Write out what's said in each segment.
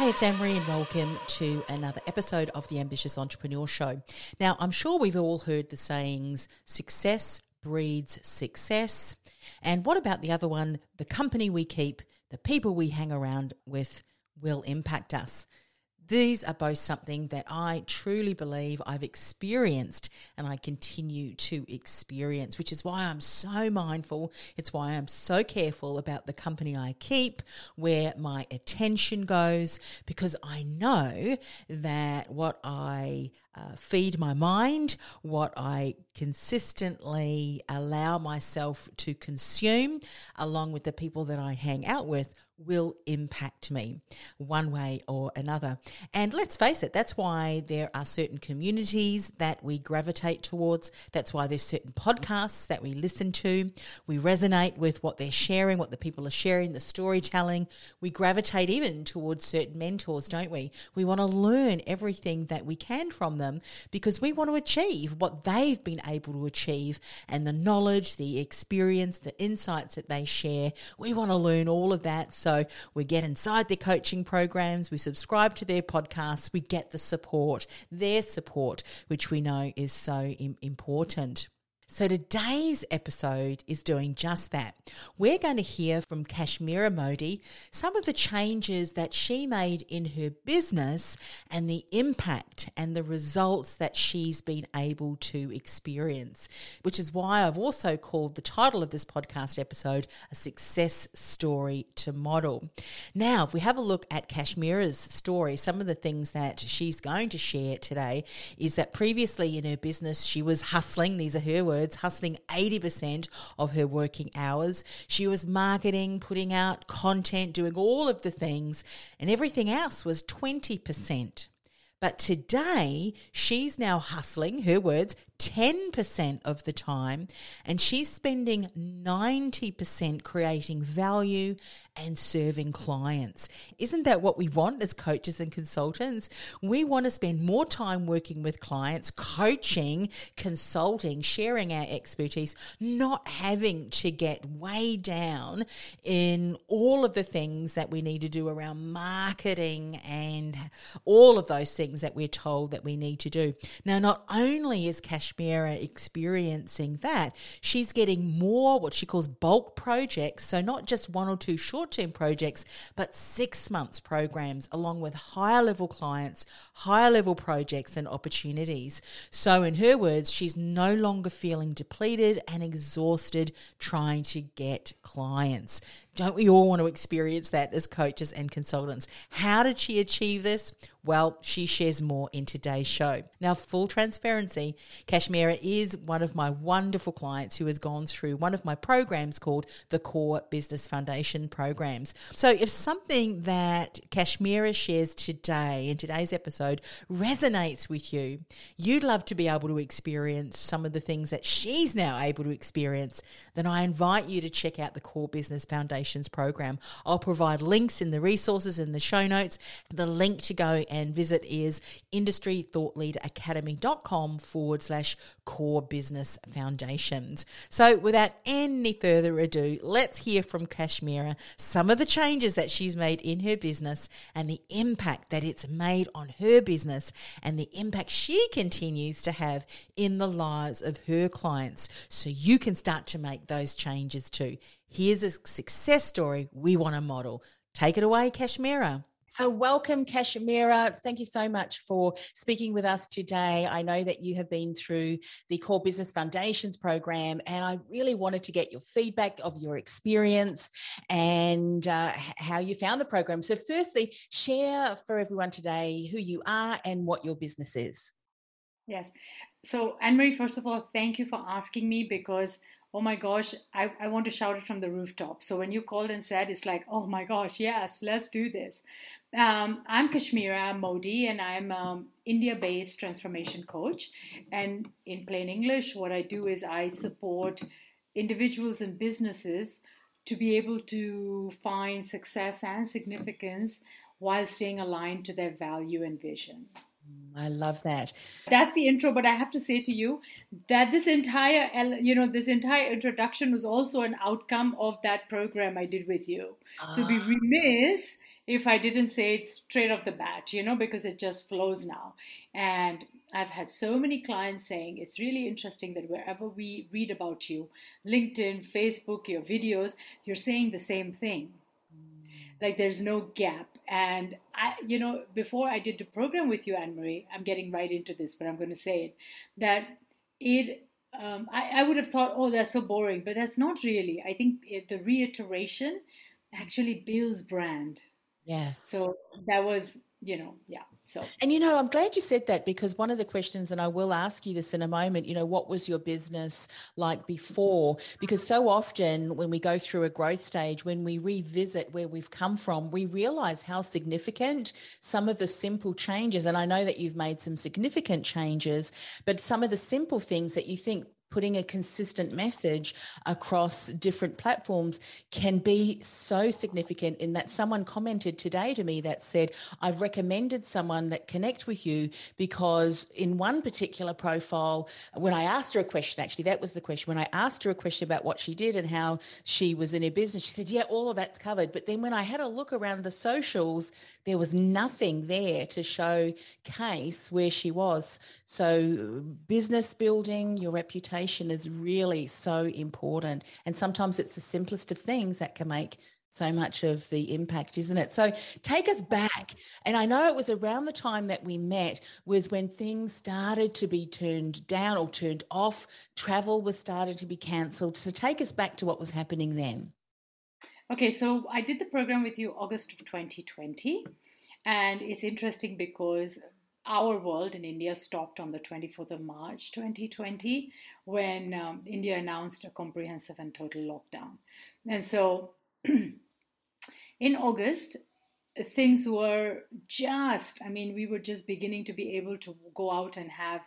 Hey, it's Anne-Marie and welcome to another episode of the Ambitious Entrepreneur Show. Now, I'm sure we've all heard the sayings, success breeds success. And what about the other one? The company we keep, the people we hang around with will impact us. These are both something that I truly believe I've experienced and I continue to experience, which is why I'm so mindful. It's why I'm so careful about the company I keep, where my attention goes, because I know that what I uh, feed my mind, what I consistently allow myself to consume, along with the people that I hang out with, will impact me one way or another. And let's face it, that's why there are certain communities that we gravitate towards. That's why there's certain podcasts that we listen to. We resonate with what they're sharing, what the people are sharing, the storytelling. We gravitate even towards certain mentors, don't we? We want to learn everything that we can from them because we want to achieve what they've been able to achieve and the knowledge, the experience, the insights that they share. We want to learn all of that. So we get inside their coaching programs, we subscribe to their podcasts, we get the support, their support, which we know is so important. So today's episode is doing just that. We're going to hear from Kashmira Modi some of the changes that she made in her business and the impact and the results that she's been able to experience, which is why I've also called the title of this podcast episode a success story to model. Now, if we have a look at Kashmira's story, some of the things that she's going to share today is that previously in her business she was hustling, these are her words words, hustling 80% of her working hours. She was marketing, putting out content, doing all of the things, and everything else was 20%. But today, she's now hustling, her words, 10% of the time, and she's spending 90% creating value and serving clients. Isn't that what we want as coaches and consultants? We want to spend more time working with clients, coaching, consulting, sharing our expertise, not having to get way down in all of the things that we need to do around marketing and all of those things that we're told that we need to do. Now, not only is Kashmira experiencing that, she's getting more what she calls bulk projects. So, not just one or two short term projects, but six months programs, along with higher level clients, higher level projects, and opportunities. So, in her words, she's no longer feeling depleted and exhausted trying to get clients. Don't we all want to experience that as coaches and consultants? How did she achieve this? Well, she shares more in today's show. Now, full transparency, Kashmira is one of my wonderful clients who has gone through one of my programs called the Core Business Foundation programs. So, if something that Kashmira shares today in today's episode resonates with you, you'd love to be able to experience some of the things that she's now able to experience, then I invite you to check out the Core Business Program. I'll provide links in the resources in the show notes. The link to go and visit is industrythoughtleaderacademy.com forward slash core business foundations. So without any further ado, let's hear from Kashmira some of the changes that she's made in her business and the impact that it's made on her business and the impact she continues to have in the lives of her clients so you can start to make those changes too. Here's a success story we want to model. Take it away, Kashmira. So, welcome, Kashmira. Thank you so much for speaking with us today. I know that you have been through the Core Business Foundations program, and I really wanted to get your feedback of your experience and uh, how you found the program. So, firstly, share for everyone today who you are and what your business is. Yes. So, Anne Marie, first of all, thank you for asking me because oh my gosh, I, I want to shout it from the rooftop. So when you called and said, it's like, oh my gosh, yes, let's do this. Um, I'm Kashmira Modi, and I'm um, India-based transformation coach. And in plain English, what I do is I support individuals and businesses to be able to find success and significance while staying aligned to their value and vision. I love that. That's the intro, but I have to say to you that this entire, you know, this entire introduction was also an outcome of that program I did with you. Ah. So be remiss if I didn't say it straight off the bat, you know, because it just flows now. And I've had so many clients saying it's really interesting that wherever we read about you, LinkedIn, Facebook, your videos, you're saying the same thing. Like there's no gap. And I, you know, before I did the program with you, Anne Marie, I'm getting right into this, but I'm going to say it that it um, I, I, would have thought, oh, that's so boring, but that's not really. I think it, the reiteration actually builds brand. Yes. So that was, you know, yeah. So, and you know, I'm glad you said that because one of the questions, and I will ask you this in a moment, you know, what was your business like before? Because so often when we go through a growth stage, when we revisit where we've come from, we realize how significant some of the simple changes, and I know that you've made some significant changes, but some of the simple things that you think putting a consistent message across different platforms can be so significant in that someone commented today to me that said i've recommended someone that connect with you because in one particular profile when i asked her a question actually that was the question when i asked her a question about what she did and how she was in her business she said yeah all of that's covered but then when i had a look around the socials there was nothing there to show case where she was. So business building your reputation is really so important. And sometimes it's the simplest of things that can make so much of the impact, isn't it? So take us back. And I know it was around the time that we met was when things started to be turned down or turned off. Travel was started to be cancelled. So take us back to what was happening then. Okay, so I did the program with you August of 2020. And it's interesting because our world in India stopped on the 24th of March 2020 when um, India announced a comprehensive and total lockdown. And so in August, things were just, I mean, we were just beginning to be able to go out and have,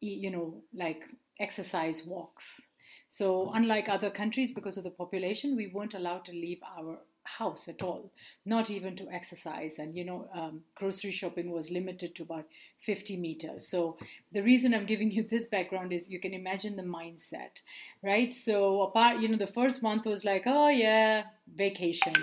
you know, like exercise walks. So, unlike other countries, because of the population, we weren't allowed to leave our house at all, not even to exercise. And, you know, um, grocery shopping was limited to about 50 meters. So, the reason I'm giving you this background is you can imagine the mindset, right? So, apart, you know, the first month was like, oh, yeah, vacation.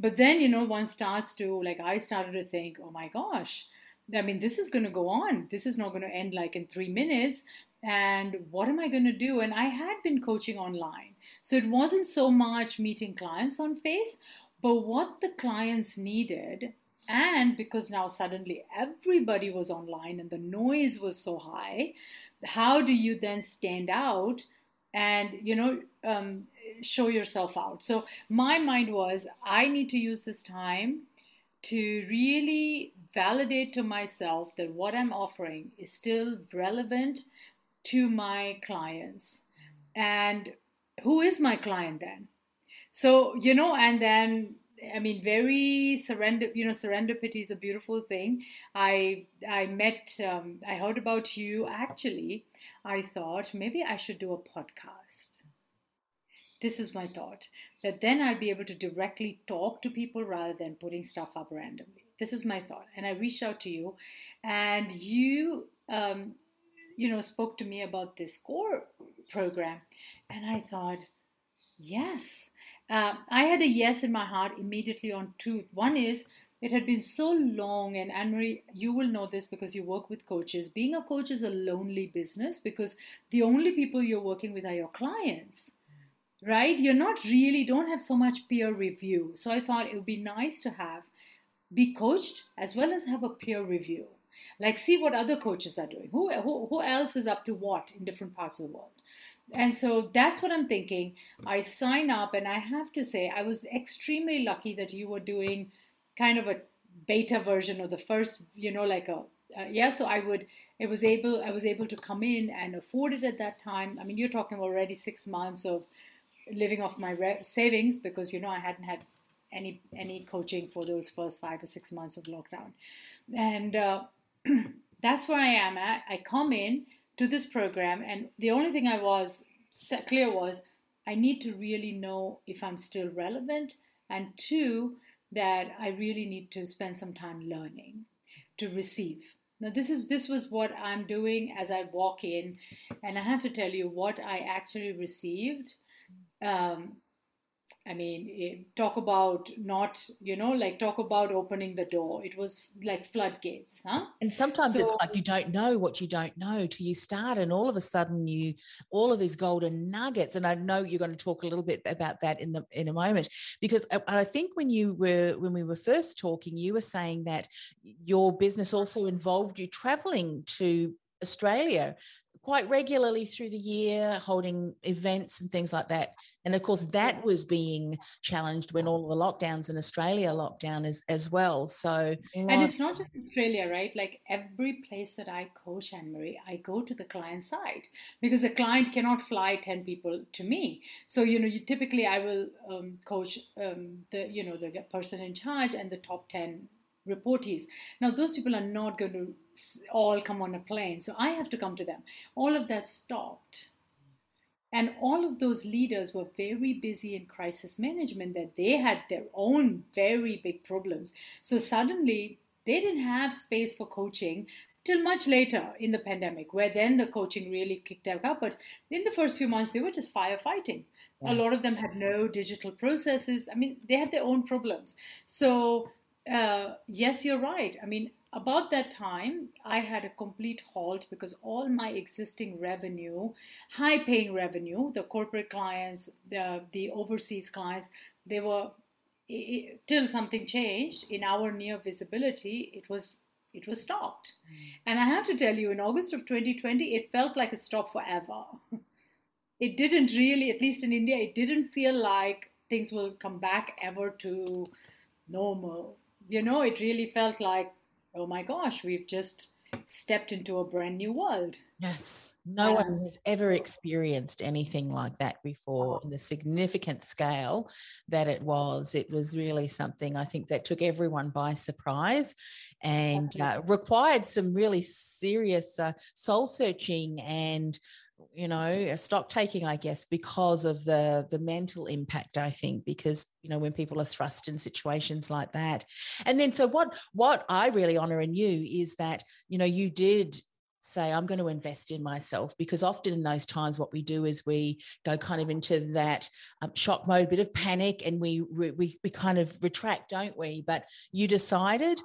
But then, you know, one starts to, like, I started to think, oh my gosh. I mean, this is going to go on. This is not going to end like in three minutes and what am I going to do? And I had been coaching online. So it wasn't so much meeting clients on face, but what the clients needed and because now suddenly everybody was online and the noise was so high how do you then stand out and you know um, show yourself out? So my mind was i need to use this time to really validate to myself that what i'm offering is still relevant to my clients. And who is my client then so you know and then i mean very surrender you know serendipity is a beautiful thing. I i met um, i heard about you. Actually i thought maybe i should do a podcast. This is my thought that then i'll be able to directly talk to people rather than putting stuff up randomly. This is my thought and i reached out to you and you um, you know spoke to me about this core program and i thought Yes. Uh, I had a yes in my heart immediately on two. One is it had been so long, and Anne Marie, you will know this because you work with coaches. Being a coach is a lonely business because the only people you're working with are your clients, right? You're not really, don't have so much peer review. So I thought it would be nice to have be coached as well as have a peer review. Like, see what other coaches are doing. Who, who, who else is up to what in different parts of the world? And so that's what I'm thinking. I sign up, and I have to say, I was extremely lucky that you were doing kind of a beta version of the first, you know, like a uh, yeah. So I would, it was able, I was able to come in and afford it at that time. I mean, you're talking already six months of living off my re- savings because you know I hadn't had any any coaching for those first five or six months of lockdown, and uh, that's where I am at. I come in to this program, and the only thing I was clear was I need to really know if I'm still relevant, and two that I really need to spend some time learning to receive. Now this is this was what I'm doing as I walk in, and I have to tell you what I actually received um, I mean, eh, talk about not, you know, like talk about opening the door. It was like floodgates, huh? And sometimes so, it's like you don't know what you don't know till you start, and all of a sudden you all of these golden nuggets. And I know you're going to talk a little bit about that in the in a moment, because uh, I, I think when you were when we were first talking, you were saying that your business also involved you traveling to Australia quite regularly through the year, holding events and things like that. And of course, that was being challenged when all the lockdowns in Australia locked down as, as well. So, and it's not just Australia, right? Like every place that I coach, Anne Marie, I go to the client side because a client cannot fly 10 people to me. So, you know, you typically I will um, coach um, the, you know, the person in charge and the top 10 reportees. Now, those people are not going to all come on a plane, so I have to come to them. All of that stopped. And all of those leaders were very busy in crisis management, that they had their own very big problems. So suddenly, they didn't have space for coaching till much later in the pandemic, where then the coaching really kicked up. But in the first few months, they were just firefighting. Yeah. A lot of them had no digital processes. I mean, they had their own problems. So uh, yes, you're right. I mean, about that time, I had a complete halt because all my existing revenue, high paying revenue, the corporate clients, the, the overseas clients, they were it, till something changed in our near visibility, it was it was stopped. Mm. And I have to tell you, in August of 2020, it felt like a stop forever. it didn't really, at least in India, it didn't feel like things will come back ever to normal you know, it really felt like, oh my gosh, we've just stepped into a brand new world. Yes. No one has ever experienced anything like that before in the significant scale that it was. It was really something I think that took everyone by surprise and uh, required some really serious uh, soul searching and you know a stock taking i guess because of the the mental impact i think because you know when people are thrust in situations like that. And then so what what i really honor in you is that you know you did say i'm going to invest in myself because often in those times what we do is we go kind of into that um, shock mode bit of panic and we, we we kind of retract don't we? But you decided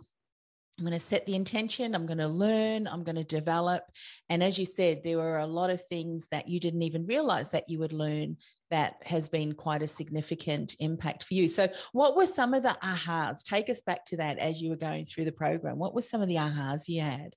I'm going to set the intention. I'm going to learn. I'm going to develop. And as you said, there were a lot of things that you didn't even realize that you would learn that has been quite a significant impact for you. So, what were some of the ahas? Take us back to that as you were going through the program. What were some of the ahas you had?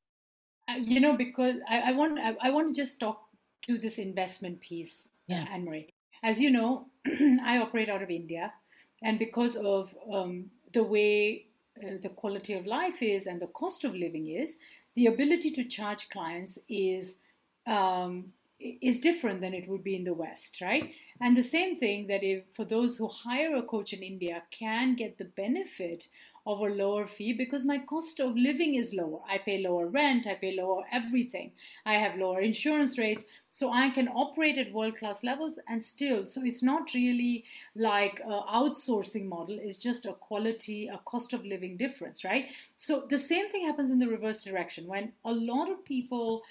Uh, you know, because I, I want I, I, want to just talk to this investment piece, uh, yeah. Anne Marie. As you know, I operate out of India, and because of um, the way uh, the quality of life is and the cost of living is, the ability to charge clients is um, is different than it would be in the West, right? And the same thing that if for those who hire a coach in India can get the benefit of a lower fee because my cost of living is lower. I pay lower rent, I pay lower everything. I have lower insurance rates, so I can operate at world class levels and still. So it's not really like outsourcing model, it's just a quality, a cost of living difference, right? So the same thing happens in the reverse direction when a lot of people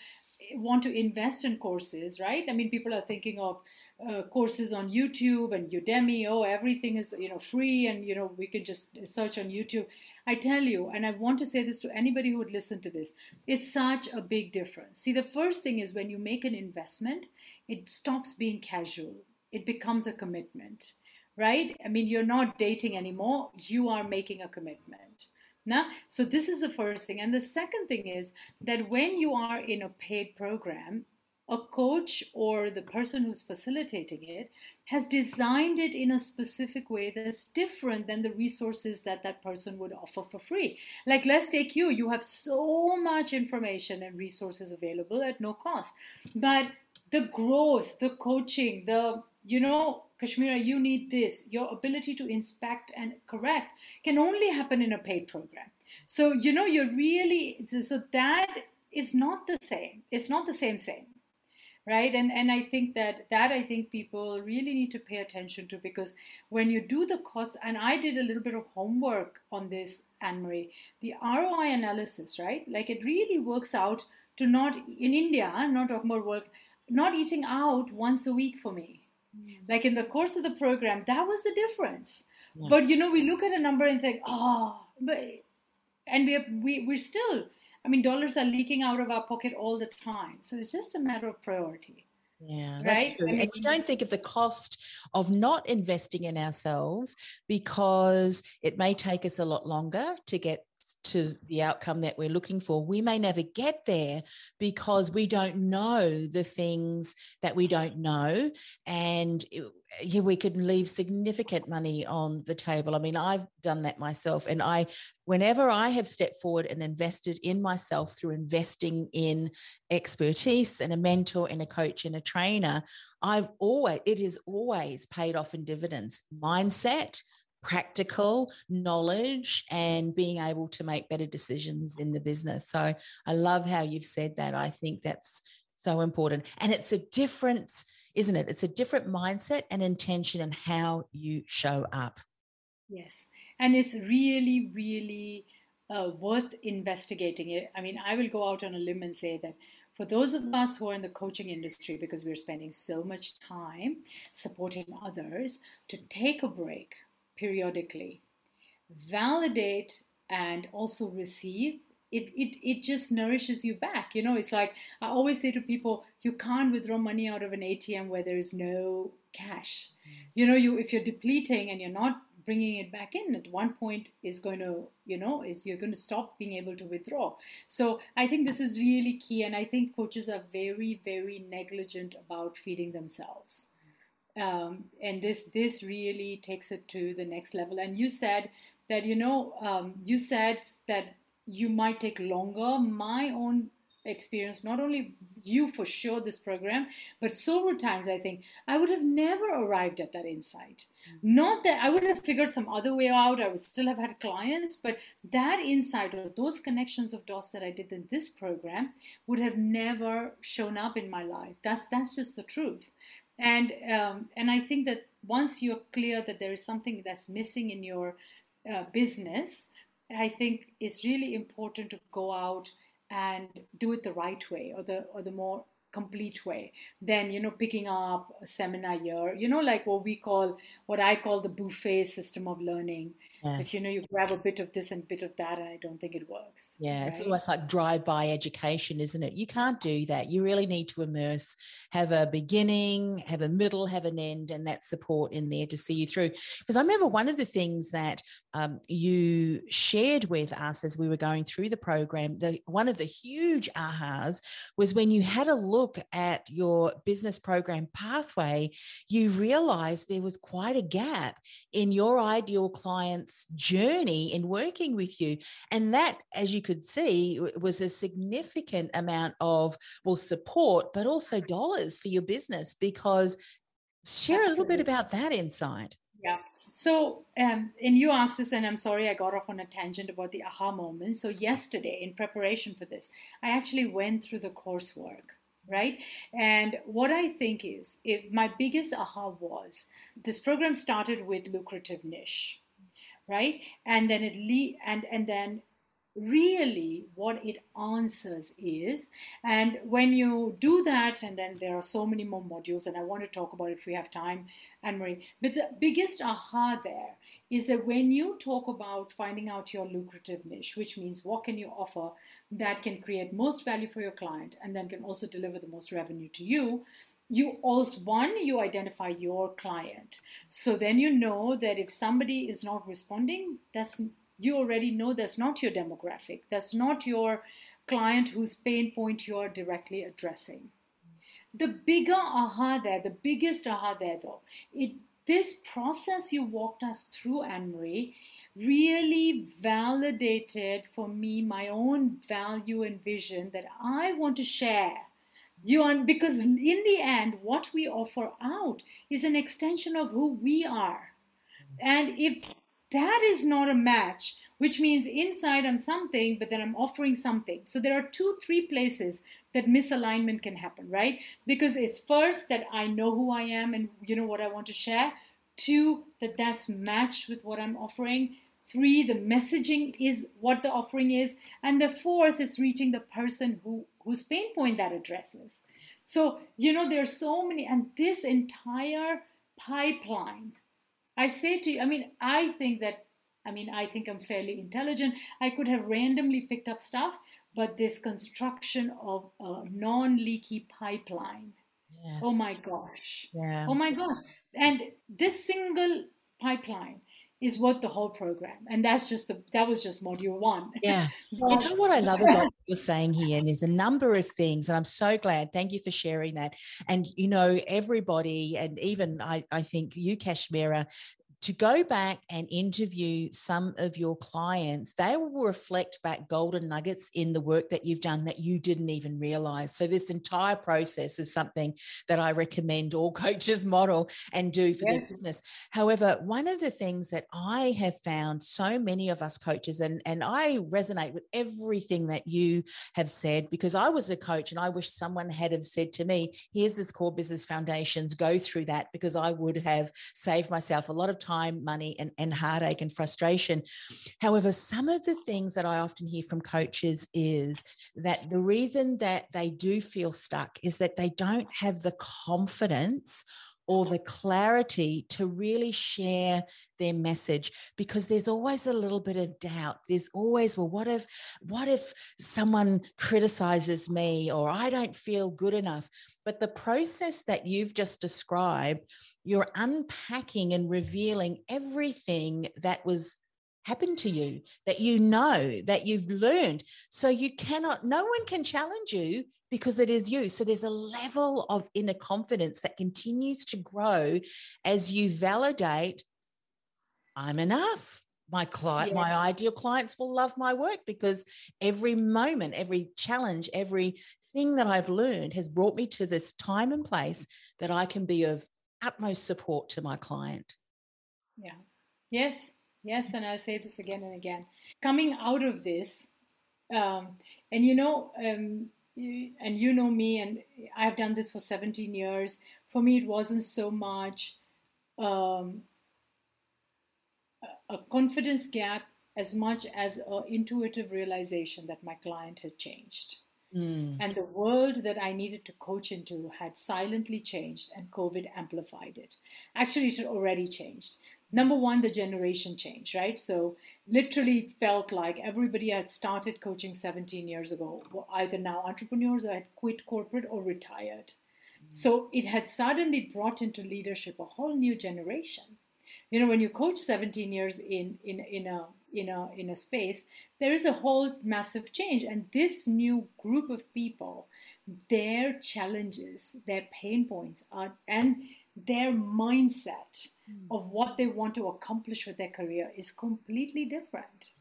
want to invest in courses, right? I mean, people are thinking of uh, courses on YouTube and Udemy. Oh, everything is you know free, and you know we can just search on YouTube. I tell you, and I want to say this to anybody who would listen to this, it's such a big difference. See, the first thing is when you make an investment, it stops being casual. It becomes a commitment, right? I mean, you're not dating anymore. You are making a commitment Now, so this is the first thing. And the second thing is that when you are in a paid program, a coach or the person who's facilitating it has designed it in a specific way that's different than the resources that that person would offer for free. Like, let's take you, you have so much information and resources available at no cost. But the growth, the coaching, the, you know, Kashmira, you need this, your ability to inspect and correct can only happen in a paid program. So, you know, you're really, so that is not the same. It's not the same, same right and and i think that that i think people really need to pay attention to because when you do the cost and i did a little bit of homework on this anne marie the roi analysis right like it really works out to not in india i'm not talking about work not eating out once a week for me mm. like in the course of the program that was the difference yeah. but you know we look at a number and think oh but and we, we we're still I mean, dollars are leaking out of our pocket all the time. So it's just a matter of priority. Yeah, right. I mean, and you don't think of the cost of not investing in ourselves because it may take us a lot longer to get to the outcome that we're looking for. We may never get there because we don't know the things that we don't know. And yeah, we could leave significant money on the table. I mean, I've done that myself. And I, whenever I have stepped forward and invested in myself through investing in expertise and a mentor and a coach and a trainer, I've always, it is always paid off in dividends. Mindset, practical knowledge and being able to make better decisions in the business. So I love how you've said that. I think that's so important. And it's a difference, isn't it? It's a different mindset and intention and how you show up. Yes. And it's really, really uh, worth investigating it. I mean, I will go out on a limb and say that for those of us who are in the coaching industry, because we're spending so much time supporting others, to take a break periodically. Validate and also receive. It, it, it just nourishes you back. You know, it's like I always say to people, you can't withdraw money out of an ATM where there is no cash. Mm. You know, you if you're depleting and you're not bringing it back in at one point is going to you know is you're going to stop being able to withdraw so i think this is really key and i think coaches are very very negligent about feeding themselves um, and this this really takes it to the next level. And you said that you know um, you said that you might take longer. My own experience, not only you for sure this program, but several times I think I would have never arrived at that insight. Mm-hmm. Not that I would have figured some other way out, I would still have had clients, but that insight or those connections of dots that I did in this program would have never shown up in my life. That's that's just the truth and um, and I think that once you're clear that there is something that's missing in your uh, business, I think it's really important to go out and do it the right way or the or the more complete way than you know picking up a seminar year you know like what we call what i call the buffet system of learning. Yes. that you know you grab a bit of this and bit of that and i don't think it works yeah right? it's almost like drive-by education isn't it? You can't do that. You really need to immerse have a beginning have a middle have an end and that support in there to see you through. Because i remember one of the things that um, you shared with us as we were going through the program the one of the huge ahas was when you had a look look at your business program pathway, you realize there was quite a gap in your ideal client's journey in working with you. And that, as you could see, was a significant amount of, well, support, but also dollars for your business because share Absolutely. a little bit about that insight. Yeah. So, um, and you asked this, and I'm sorry I got off on a tangent about the aha moment. So, yesterday, in preparation for this, I actually went through the coursework right? And what i think is if my biggest aha was this program started with lucrative niche right? And then it le- and and then really what it answers is and when you do that and then there are so many more modules and i want to talk about if we have time anne marie but the biggest aha there is that when you talk about finding out your lucrative niche which means what can you offer that can create most value for your client and then can also deliver the most revenue to you you also one you identify your client so then you know that if somebody is not responding that's you already know that's not your demographic. That's not your client whose pain point you are directly addressing. The bigger aha there, the biggest aha there though, it this process you walked us through, Anne Marie, really validated for me my own value and vision that I want to share. You want, because in the end, what we offer out is an extension of who we are. And if that is not a match, which means inside I'm something, but then I'm offering something. So there are two, three places that misalignment can happen, right? Because it's first that I know who I am and you know what I want to share. Two, that that's matched with what I'm offering. Three, the messaging is what the offering is. And the fourth is reaching the person who, whose pain point that addresses. So, you know, there are so many, and this entire pipeline, I say to you, I mean, I think that, I mean, I think I'm fairly intelligent. I could have randomly picked up stuff, but this construction of a non leaky pipeline. Oh yes. Oh my gosh. Yeah. Oh my God. And this single pipeline is what the whole program and that's just the that was just module one yeah you know what i love about what you're saying here and there's a number of things and i'm so glad thank you for sharing that and you know everybody and even i, I think you kashmira to go back and interview some of your clients, they will reflect back golden nuggets in the work that you've done that you didn't even realize. So, this entire process is something that I recommend all coaches model and do for yes. their business. However, one of the things that I have found so many of us coaches, and, and I resonate with everything that you have said because I was a coach and I wish someone had have said to me, here's this core business foundations, go through that because I would have saved myself a lot of time time, money, and, and heartache and frustration. However, some of the things that I often hear from coaches is that the reason that they do feel stuck is that they don't have the confidence or the clarity to really share their message because there's always a little bit of doubt there's always well what if what if someone criticizes me or i don't feel good enough but the process that you've just described you're unpacking and revealing everything that was happened to you that you know that you've learned. So you cannot no one can challenge you because it is you. So there's a level of inner confidence that continues to grow as you validate i'm enough. My client yeah. my ideal clients will love my work because every moment every challenge every thing that i've learned has brought me to this time and place that i can be of utmost support to my client. Yeah. Yes. Yes. And I'll say this again and again. Coming out of this, um, and you know, um, and you know me, and I've done this for 17 years. For me, it wasn't so much um, a confidence gap as much as an intuitive realization that my client had changed. Mm. And the world that I needed to coach into had silently changed, and COVID amplified it. Actually, it had already changed. Number one, the generation change, right? So, literally, it felt like everybody had started coaching 17 years ago, were either now entrepreneurs or had quit corporate or retired. Mm. So, it had suddenly brought into leadership a whole new generation. You know, when you coach 17 years in, in, in a in a in a space there is a whole massive change. And this new group of people their challenges their pain points are and their mindset mm. of what they want to accomplish with their career is completely different.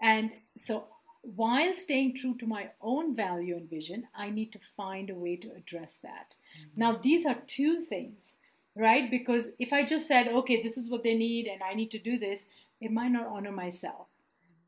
And so while staying true to my own value and vision i need to find a way to address that. Mm. now these are two things right? Because if i just said okay this is what they need and i need to do this it might not honor myself.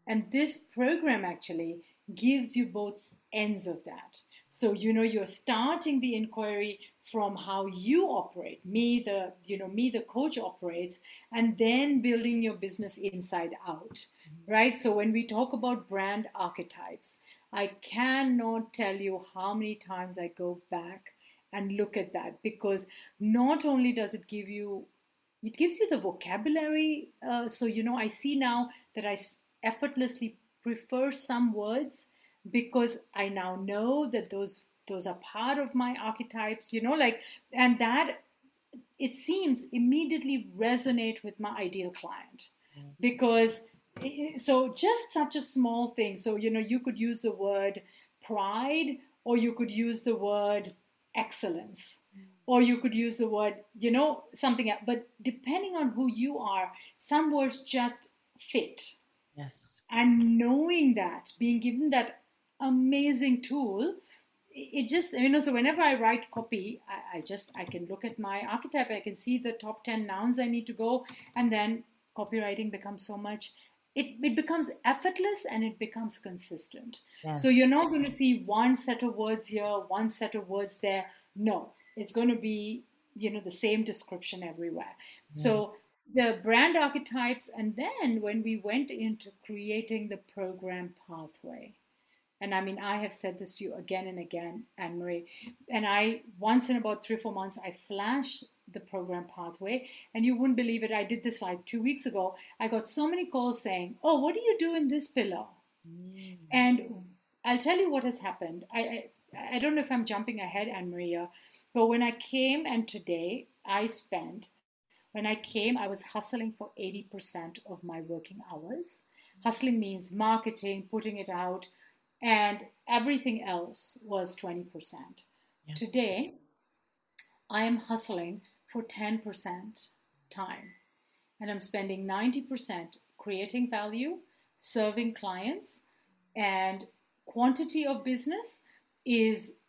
And this program actually gives you both ends of that. So, you know, you're starting the inquiry from how you operate, me, the, you know, me, the coach operates, and then building your business inside out, mm-hmm. right? So, when we talk about brand archetypes, I cannot tell you how many times I go back and look at that because not only does it give you it gives you the vocabulary. Uh, so, you know, I see now that I effortlessly prefer some words because I now know that those those are part of my archetypes, you know, like, and that it seems immediately resonate with my ideal client because so just such a small thing. So, you know, you could use the word pride or you could use the word excellence or you could use the word, you know, something else. But depending on who you are, some words just fit. Yes. And knowing that, being given that amazing tool, it just you know so whenever i write copy I, I, just i can look at my archetype i can see the top 10 nouns i need to go and then copywriting becomes so much it, it becomes effortless and it becomes consistent yes. so you're not going to see one set of words here one set of words there no it's going to be you know the same description everywhere yeah. so the brand archetypes and then when we went into creating the program pathway and I mean, I have said this to you again and again, Anne Marie. And I, once in about three or four months, I flash the program pathway. And you wouldn't believe it. I did this like two weeks ago. I got so many calls saying, Oh, what do you do in this pillar? Mm-hmm. And I'll tell you what has happened. I, I, I don't know if I'm jumping ahead, Anne Maria, but when I came and today I spent, when I came, I was hustling for 80% of my working hours. Hustling means marketing, putting it out, and everything else was 20%. Yeah. Today, I am hustling for 10% time, and I'm spending 90% creating value, serving clients, and quantity of business is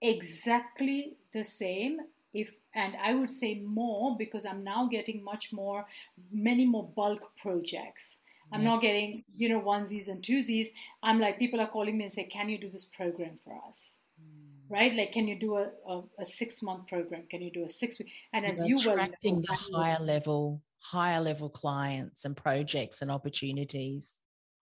exactly the same if and i would say more because i'm now getting much more many more bulk projects I'm not getting, you know, onesies and twosies. I'm like, people are calling me and say, can you do this program for us? Mm. Right? Like, can you do a, a, a, six month program? Can you do a six week? And as you were attracting the higher level, higher level clients and projects and opportunities.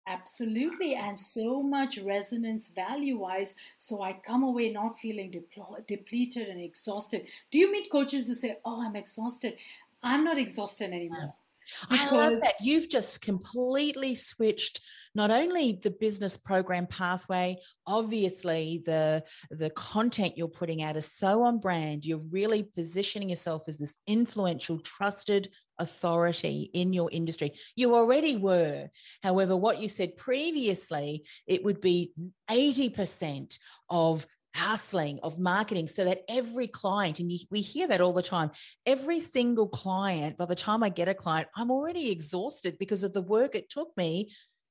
Absolutely, and so much resonance value wise. So I come away not feeling depl- depleted and exhausted. Do you meet coaches who say, Oh, I'm exhausted? I'm not exhausted anymore. I love that. You've just completely switched not only the business program pathway, obviously the the content you're putting out is so on brand. You're really positioning yourself as this influential, trusted authority in your industry. You already were. However, what you said previously, it would be 80% of hustling of marketing so that every client and we hear that all the time every single client by the time i get a client i'm already exhausted because of the work it took me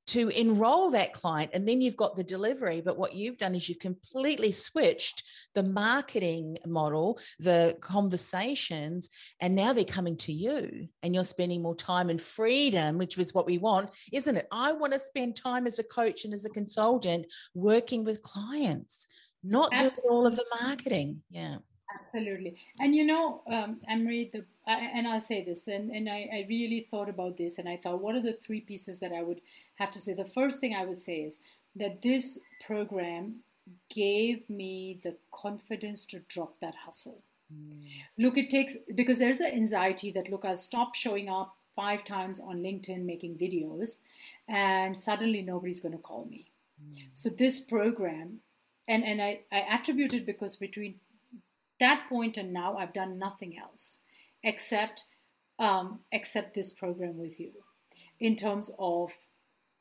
to enroll that client and then you've got the delivery. But what you've done is you've completely switched the marketing model the conversations and now they're coming to you and you're spending more time and freedom which was what we want isn't it? I want to spend time as a coach and as a consultant working with clients not Absolutely. doing all of the marketing. Yeah. Absolutely. And you know, um, Emery, the, I, and I'll say this, and, and I, I really thought about this, and I thought, what are the three pieces that I would have to say? The first thing I would say is that this program gave me the confidence to drop that hustle. Mm. Look, it takes, because there's an anxiety that, look, I'll stop showing up five times on LinkedIn making videos, and suddenly nobody's going to call me. Mm. So this program and and I, I attribute it because between that point and now I've done nothing else except um, except this program with you in terms of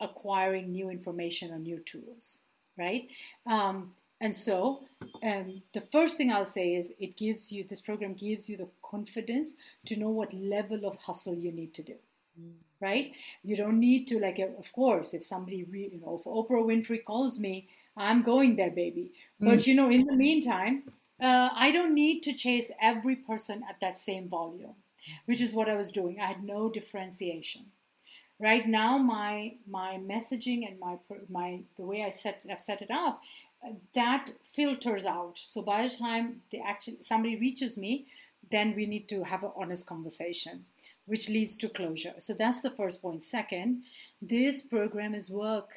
acquiring new information or new tools, right? Um, and so um, the first thing I'll say is it gives you this program gives you the confidence to know what level of hustle you need to do. Mm. Right? You don't need to like. Of course, if somebody, re, you know, if Oprah Winfrey calls me I'm going there, baby. Mm. But you know, in the meantime, uh, I don't need to chase every person at that same volume, which is what I was doing. I had no differentiation. Right now, my my messaging and my my the way I set I've set it up, uh, that filters out. So by the time the actually somebody reaches me, then we need to have an honest conversation, which leads to closure. So that's the first point. Second, this program is work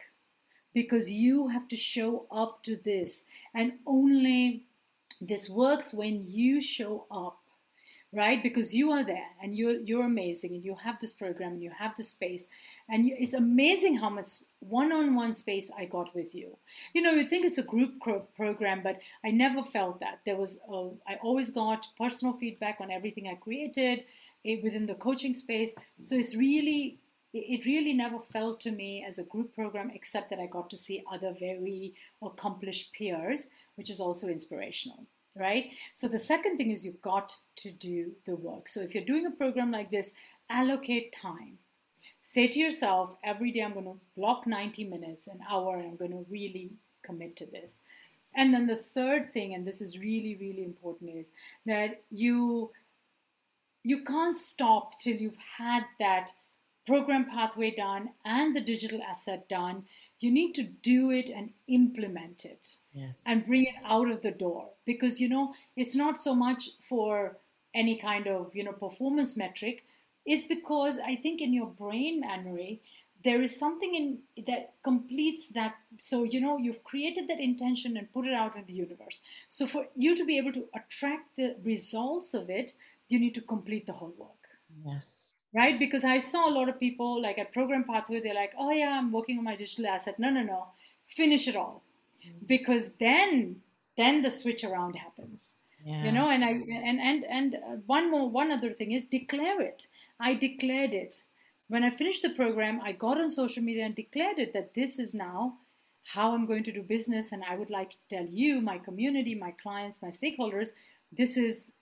because you have to show up to this. And only this works when you show up right? Because you are there and you're you're amazing and you have this program and you have the space. And you, it's amazing how much one-on-one space i got with you. You know you think it's a group program but i never felt that. There was a, i always got personal feedback on everything i created eh, within the coaching space. So it's really it really never felt to me as a group program, except that I got to see other very accomplished peers, which is also inspirational, right? So the second thing is you've got to do the work. So if you're doing a program like this, allocate time. Say to yourself, every day I'm going to block 90 minutes, an hour, and I'm going to really commit to this. And then the third thing, and this is really, really important, is that you you can't stop till you've had that program pathway done and the digital asset done. You need to do it and implement it yes. and bring it out of the door. Because you know it's not so much for any kind of you know performance metric. Is because I think in your brain memory there is something in that completes that. So you know you've created that intention and put it out in the universe. So for you to be able to attract the results of it you need to complete the whole work. Yes right because i saw a lot of people like at program pathway they're like oh yeah i'm working on my digital asset no no no finish it all mm-hmm. because then then the switch around happens yeah. you know and i and and and uh, one more one other thing is declare it i declared it when I finished the program, I got on social media and declared it that this is now how I'm going to do business. And I would like to tell you, my community, my clients, my stakeholders, this is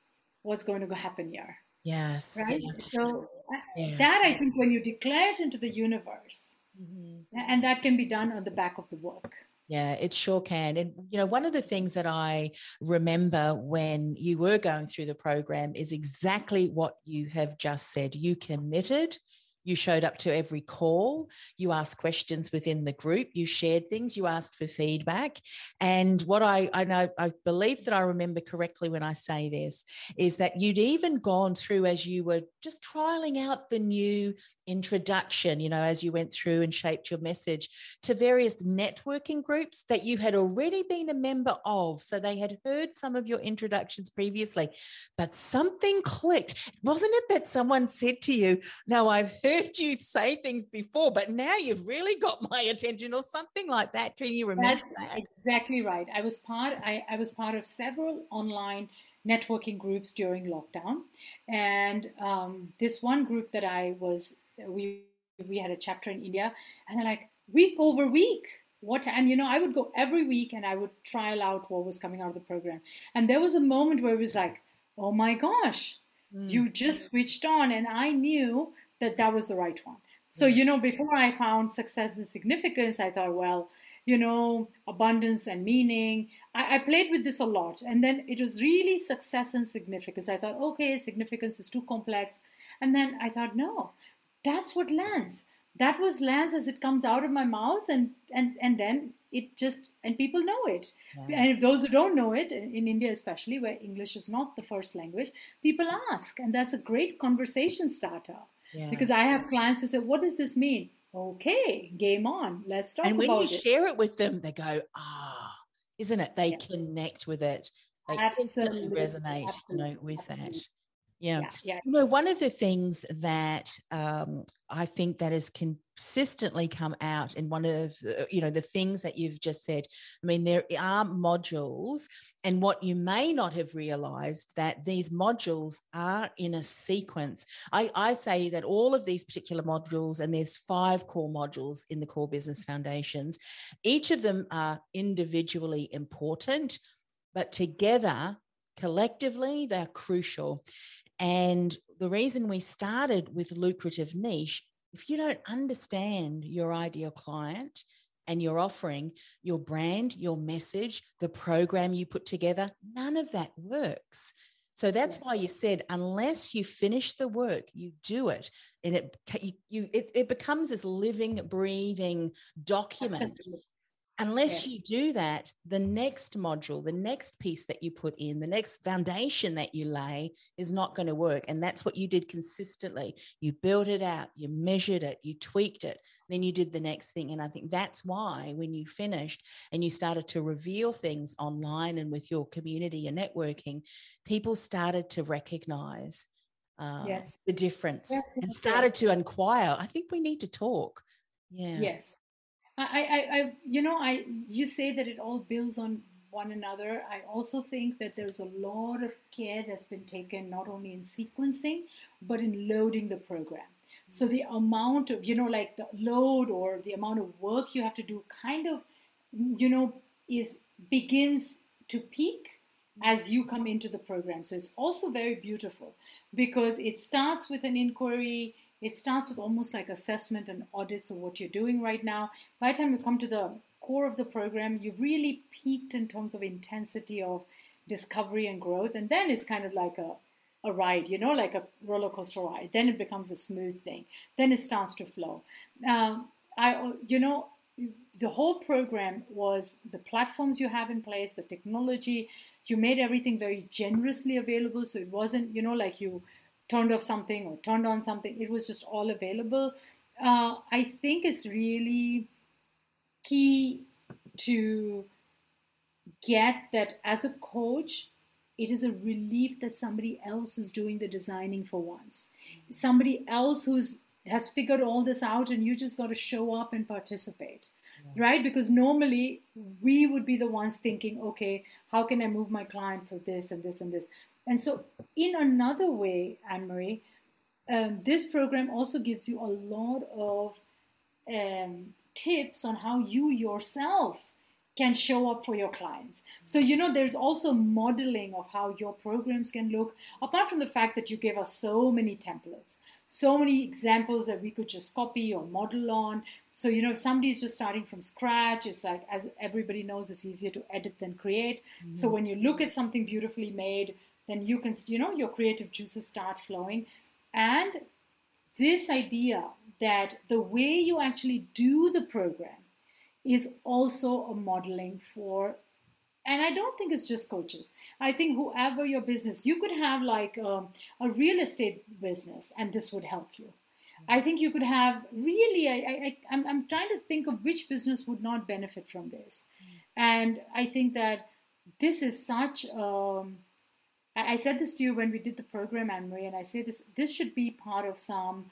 what's going to happen here. Yes. Right? Yeah. So yeah. that I think when you declare it into the universe, mm-hmm. and that can be done on the back of the work. Yeah, it sure can. And, you know, one of the things that I remember when you were going through the program is exactly what you have just said. You committed, you showed up to every call. You asked questions within the group. You shared things. You asked for feedback. And what I, I know, I believe that I remember correctly when I say this is that you'd even gone through as you were just trialing out the new introduction, you know, as you went through and shaped your message to various networking groups that you had already been a member of. So they had heard some of your introductions previously, but something clicked. Wasn't it that someone said to you, No, I've heard you say things before, but now you've really got my attention, or something like that? Can you remember That's that? Exactly right. I was part, I, I was part of several online networking groups during lockdown. And um, this one group that I was we we had a chapter in India, and they're like week over week. What and you know, I would go every week and I would trial out what was coming out of the program. And there was a moment where it was like, oh my gosh, mm. you just switched on, and I knew that that was the right one. So mm-hmm. you know, before I found success and significance, I thought, well, you know, abundance and meaning. I, I, played with this a lot. And then it was really success and significance. I thought, okay, significance is too complex. And then I thought, no, that's what lands that was lands as it comes out of my mouth and and and then it just and people know it yeah. and if those who don't know it in india especially where english is not the first language people ask and that's a great conversation starter yeah. because i have clients who say what does this mean okay game on let's talk and when you it. share it with them they go ah oh, isn't it they yeah. connect with it they Absolutely. resonate Absolutely. you know with Absolutely. that yeah. yeah. yeah. You know, one of the things that um, I think that has consistently come out in one of the, uh, you know the things that you've just said. I mean, there are modules, and what you may not have realised that these modules are in a sequence. I, I say that all of these particular modules, and there's five core modules in the core business foundations. Each of them are individually important, but together collectively they're crucial and the reason we started with lucrative niche, if you don't understand your ideal client and your offering, your brand, your message, the program you put together, none of that works. So that's yes. why you said unless you finish the work, you do it, and it you, you it, it becomes this living, breathing document Absolutely unless yes. you do that the next module the next piece that you put in the next foundation that you lay is not going to work. And that's what you did consistently. You built it out you measured it you tweaked it then you did the next thing. And i think that's why when you finished and you started to reveal things online and with your community and networking people started to recognize uh, yes. the difference yes, and started to inquire i think we need to talk. Yeah. Yes I, I, I, you know, I, you say that it all builds on one another. I also think that there's a lot of care that's been taken not only in sequencing, but in loading the program. So the amount of, you know, like the load or the amount of work you have to do kind of, you know, is begins to peak as you come into the program. So it's also very beautiful because it starts with an inquiry, it starts with almost like assessment and audits of what you're doing right now. By the time you come to the core of the program, you've really peaked in terms of intensity of discovery and growth. And then it's kind of like a, a ride, you know, like a roller coaster ride. Then it becomes a smooth thing. Then it starts to flow. Um, I, you know, the whole program was the platforms you have in place, the technology. You made everything very generously available, so it wasn't, you know, like you turned off something or turned on something. It was just all available. Uh, I think it's really key to get that as a coach it is a relief that somebody else is doing the designing for once somebody else who's has figured all this out and you just got to show up and participate yes. right because normally we would be the ones thinking okay how can i move my client through this and this and this and so in another way anne marie um, this program also gives you a lot of um, tips on how you yourself can show up for your clients. So, you know, there's also modeling of how your programs can look, apart from the fact that you gave us so many templates, so many examples that we could just copy or model on. So, you know, if somebody's just starting from scratch, it's like, as everybody knows, it's easier to edit than create. Mm-hmm. So, when you look at something beautifully made, then you can, you know, your creative juices start flowing. And this idea that the way you actually do the program is also a modeling for and i don't think it's just coaches. I think whoever your business you could have like a, um, a real estate business and this would help you. I think you could have really I, I, I'm, I'm trying to think of which business would not benefit from this. And i think that this is such um, I, I said this to you when we did the program anne marie and i say this this should be part of some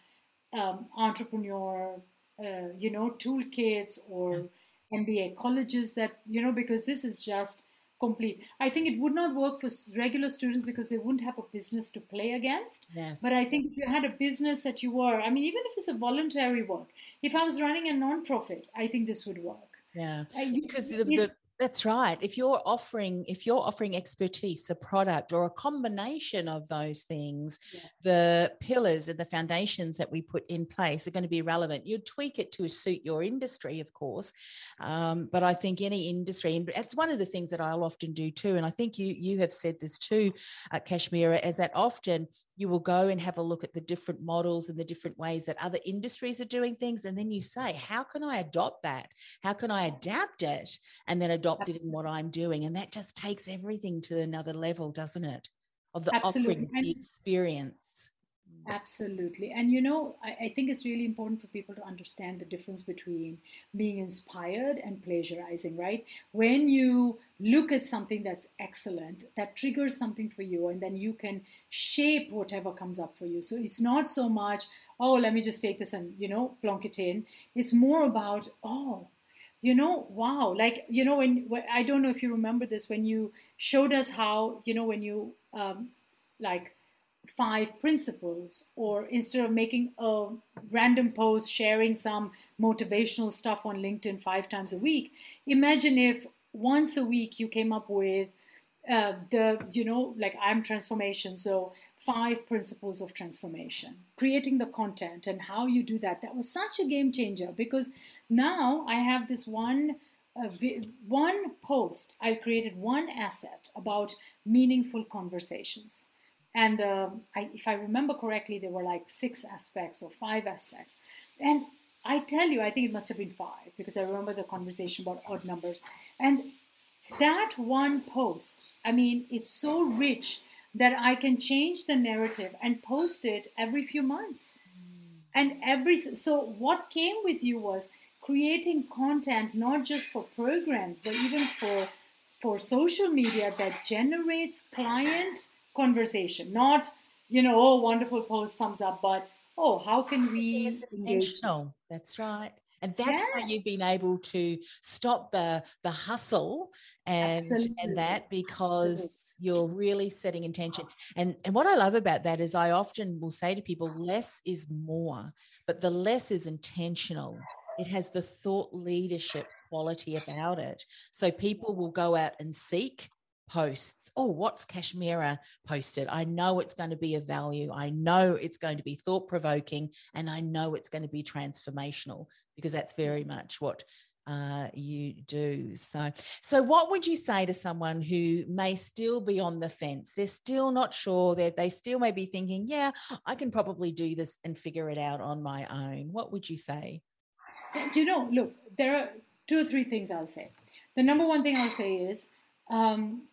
um, entrepreneur uh, you know toolkits or yes MBA colleges that, you know, because this is just complete. I think it would not work for regular students because they wouldn't have a business to play against. Yes. But I think if you had a business that you were, I mean, even if it's a voluntary work, if I was running a nonprofit, I think this would work. Yeah. Uh, because the, the, that's right. If you're offering, if you're offering expertise, a product, or a combination of those things, yes. the pillars and the foundations that we put in place are going to be relevant. You tweak it to suit your industry, of course, um, but I think any industry, and that's one of the things that I'll often do too. And I think you you have said this too, uh, Kashmira, is that often you will go and have a look at the different models and the different ways that other industries are doing things, and then you say, how can I adopt that? How can I adapt it? And then adopt it in what I'm doing. And that just takes everything to another level, doesn't it? Of the Absolutely. offering, the experience. Absolutely. And you know, I, I, think it's really important for people to understand the difference between being inspired and plagiarizing, right? When you look at something that's excellent, that triggers something for you, and then you can shape whatever comes up for you. So it's not so much, oh, let me just take this and, you know, plonk it in. It's more about, oh, you know wow like you know when, when, i don't know if you remember this when you showed us how you know when you um, like five principles or instead of making a random post sharing some motivational stuff on linkedin five times a week imagine if once a week you came up with uh, the you know like i'm transformation so five principles of transformation creating the content and how you do that. That was such a game changer because now i have this one uh, one post. I created one asset about meaningful conversations and uh, I, if i remember correctly there were like six aspects or five aspects and i tell you i think it must have been five because i remember the conversation about odd numbers and that one post, I mean, it's so rich that I can change the narrative and post it every few months. And every so what came with you was creating content not just for programs but even for for social media that generates client conversation. Not you know oh wonderful post thumbs up but oh how can we engage that's right. And that's yeah. how you've been able to stop the the hustle and Absolutely. and that because you're really setting intention. And and what i love about that is i often will say to people less is more but the less is intentional. It has the thought leadership quality about it. So people will go out and seek posts. Oh, what's Kashmira posted? I know it's going to be of value. I know it's going to be thought provoking, and I know it's going to be transformational because that's very much what uh, you do. So, so what would you say to someone who may still be on the fence? They're still not sure. That they still may be thinking, "Yeah, I can probably do this and figure it out on my own." What would you say? You know, look, there are two or three things I'll say. The number one thing I'll say is um,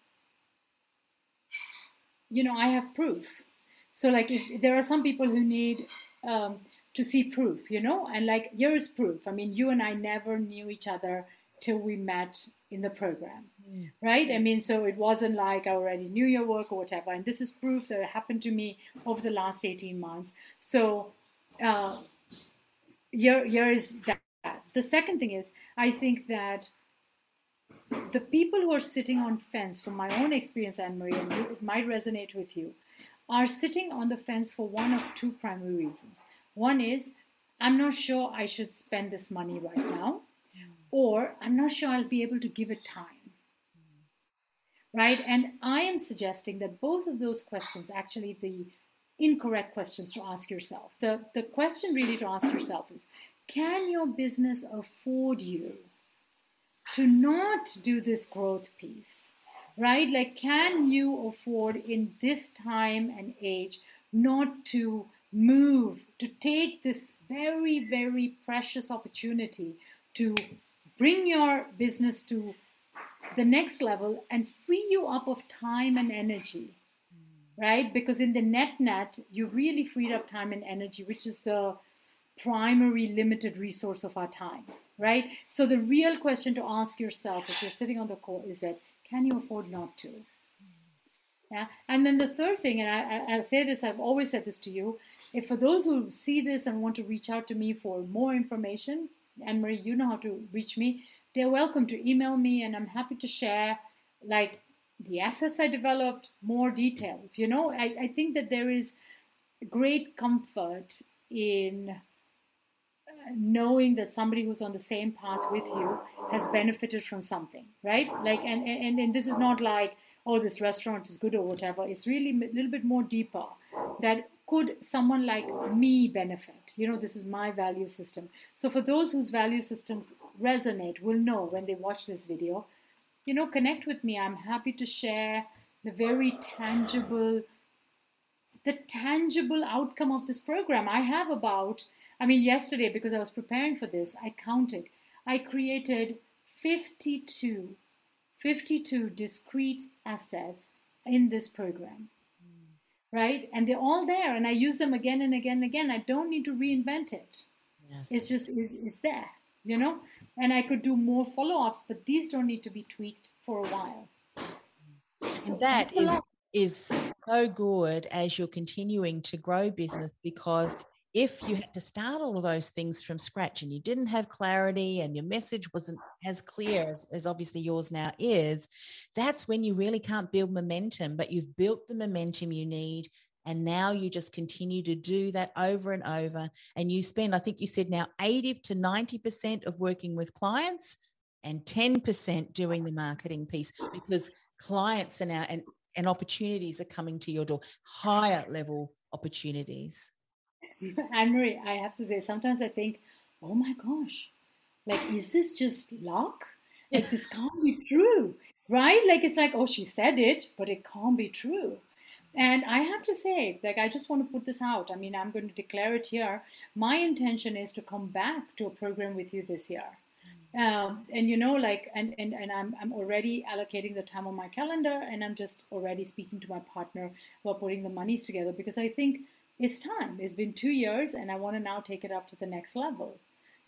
you know, I have proof. So like, if there are some people who need um, to see proof, you know, and like here is proof. I mean, you and I never knew each other till we met in the program, mm. right? I mean, so it wasn't like I already knew your work or whatever. And this is proof that it happened to me over the last 18 months. So uh, here, here is that. The second thing is, I think that the people who are sitting on fence, from my own experience, Anne Marie, and it might resonate with you, are sitting on the fence for one of two primary reasons. One is, I'm not sure I should spend this money right now, or I'm not sure I'll be able to give it time. Right? And I am suggesting that both of those questions, actually, the incorrect questions to ask yourself. The, the question really to ask yourself is can your business afford you to not do this growth piece, right? Like, can you afford in this time and age not to move, to take this very, very precious opportunity to bring your business to the next level and free you up of time and energy? Right? Because in the net net, you really freed up time and energy, which is the primary limited resource of our time right? So the real question to ask yourself if you're sitting on the court is that can you afford not to? Yeah. And then the third thing, and I, I, I say this, I've always said this to you, if for those who see this and want to reach out to me for more information, Anne Marie, you know how to reach me, they're welcome to email me and I'm happy to share like the assets I developed, more details. You know, I, I think that there is great comfort in knowing that somebody who's on the same path with you has benefited from something right? Like and, and and this is not like oh this restaurant is good or whatever. It's really a little bit more deeper that could someone like me benefit? You know this is my value system. So for those whose value systems resonate will know when they watch this video you know connect with me. I'm happy to share the very tangible the tangible outcome of this program. I have about I mean, yesterday, because I was preparing for this, I counted. I created 52, 52 discrete assets in this program. Mm. Right? And they're all there, and I use them again and again and again. I don't need to reinvent it. Yes. It's just, it's there, you know? And I could do more follow ups, but these don't need to be tweaked for a while. So that is, is so good as you're continuing to grow business because if you had to start all of those things from scratch and you didn't have clarity and your message wasn't as clear as, as, obviously yours now is, that's when you really can't build momentum. But you've built the momentum you need. And now you just continue to do that over and over. And you spend, I think you said now 80 to 90% of working with clients and 10% doing the marketing piece because clients are now and, and opportunities are coming to your door, higher level opportunities. Anne Marie, I have to say, sometimes I think, oh my gosh, like, is this just luck? Like, this can't be true, right? Like, it's like, oh, she said it, but it can't be true. And I have to say, like, I just want to put this out. I mean, I'm going to declare it here. My intention is to come back to a program with you this year. Um, and you know, like, and, and, and I'm, I'm already allocating the time on my calendar and I'm just already speaking to my partner about putting the monies together because I think it's time. It's been two years, and I want to now take it up to the next level.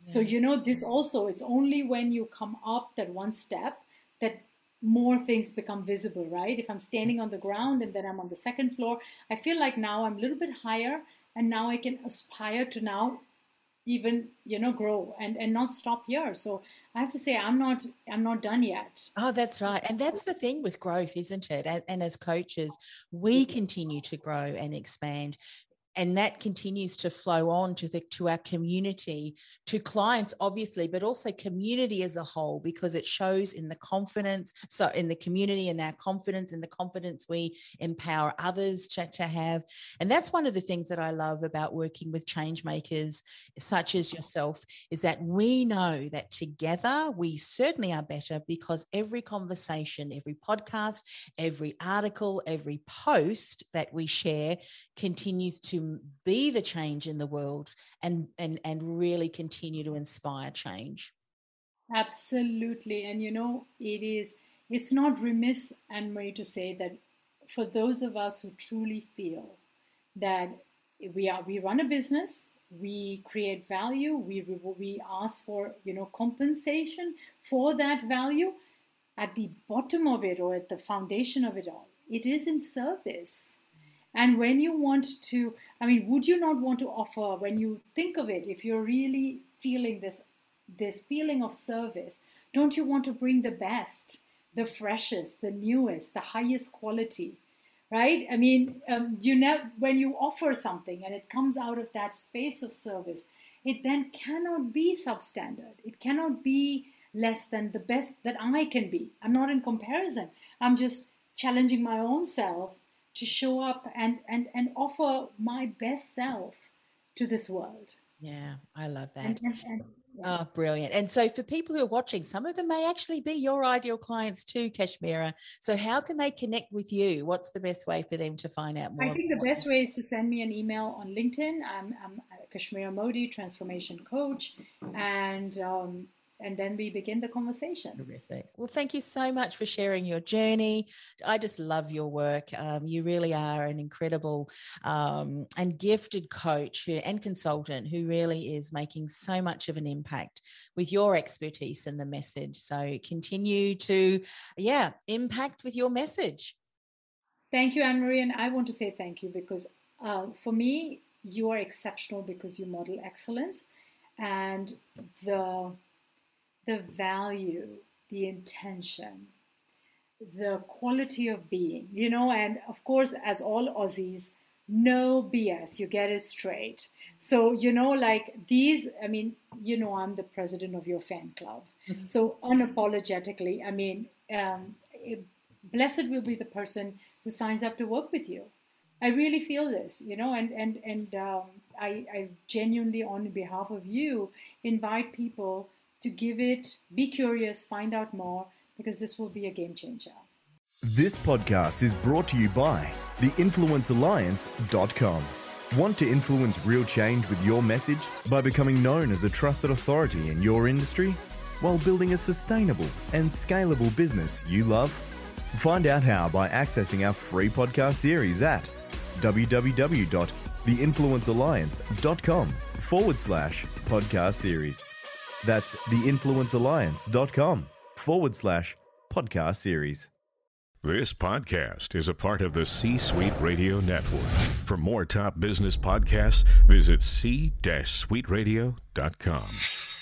Yeah. So, you know, this also, it's only when you come up that one step that more things become visible, right? If I'm standing on the ground and then I'm on the second floor, I feel like now I'm a little bit higher, and now I can aspire to now even you know grow and and not stop here so i have to say i'm not i'm not done yet oh that's right and that's the thing with growth isn't it and, and as coaches we continue to grow and expand and that continues to flow on to the to our community to clients obviously but also community as a whole because it shows in the confidence so in the community and our confidence in the confidence we empower others to, to have. And that's one of the things that i love about working with change makers such as yourself is that we know that together we certainly are better because every conversation every podcast every article every post that we share continues to be the change in the world and and and really continue to inspire change. Absolutely. And you know it is it's not remiss anne marie to say that for those of us who truly feel that we are we run a business we create value we we ask for you know compensation for that value at the bottom of it or at the foundation of it all it is in service and when you want to, I mean, would you not want to offer, when you think of it, if you're really feeling this, this feeling of service, don't you want to bring the best, the freshest, the newest, the highest quality? Right? I mean, um, you know, when you offer something and it comes out of that space of service, it then cannot be substandard. It cannot be less than the best that I can be. I'm not in comparison. I'm just challenging my own self to show up and and and offer my best self to this world yeah i love that and, and, and, yeah. Oh, brilliant. And so, for people who are watching, some of them may actually be your ideal clients too, Kashmira. So, how can they connect with you? What's the best way for them to find out more? I think the best way is to send me an email on LinkedIn. I'm, I'm Kashmira Modi, transformation coach. And um, and then we begin the conversation. Terrific. Well, thank you so much for sharing your journey. I just love your work. Um, you really are an incredible um, and gifted coach and consultant who really is making so much of an impact with your expertise and the message. So continue to, yeah, impact with your message. Thank you, Anne Marie. And I want to say thank you because uh, for me, you are exceptional because you model excellence and the the value, the intention, the quality of being, you know, and of course, as all Aussies, no BS, you get it straight. So, you know, like these, I mean, you know, I'm the president of your fan club. Mm-hmm. So, unapologetically, I mean, um, blessed will be the person who signs up to work with you. I really feel this, you know, and and and um, I, I genuinely, on behalf of you, invite people to give it, be curious, find out more, because this will be a game changer. This podcast is brought to you by theinfluencealliance.com. Want to influence real change with your message by becoming known as a trusted authority in your industry while building a sustainable and scalable business you love? Find out how by accessing our free podcast series at www.theinfluencealliance.com forward slash podcast series. That's theinfluencealliance.com forward slash podcast series. This podcast is a part of the C Suite Radio Network. For more top business podcasts, visit c-suiteradio.com.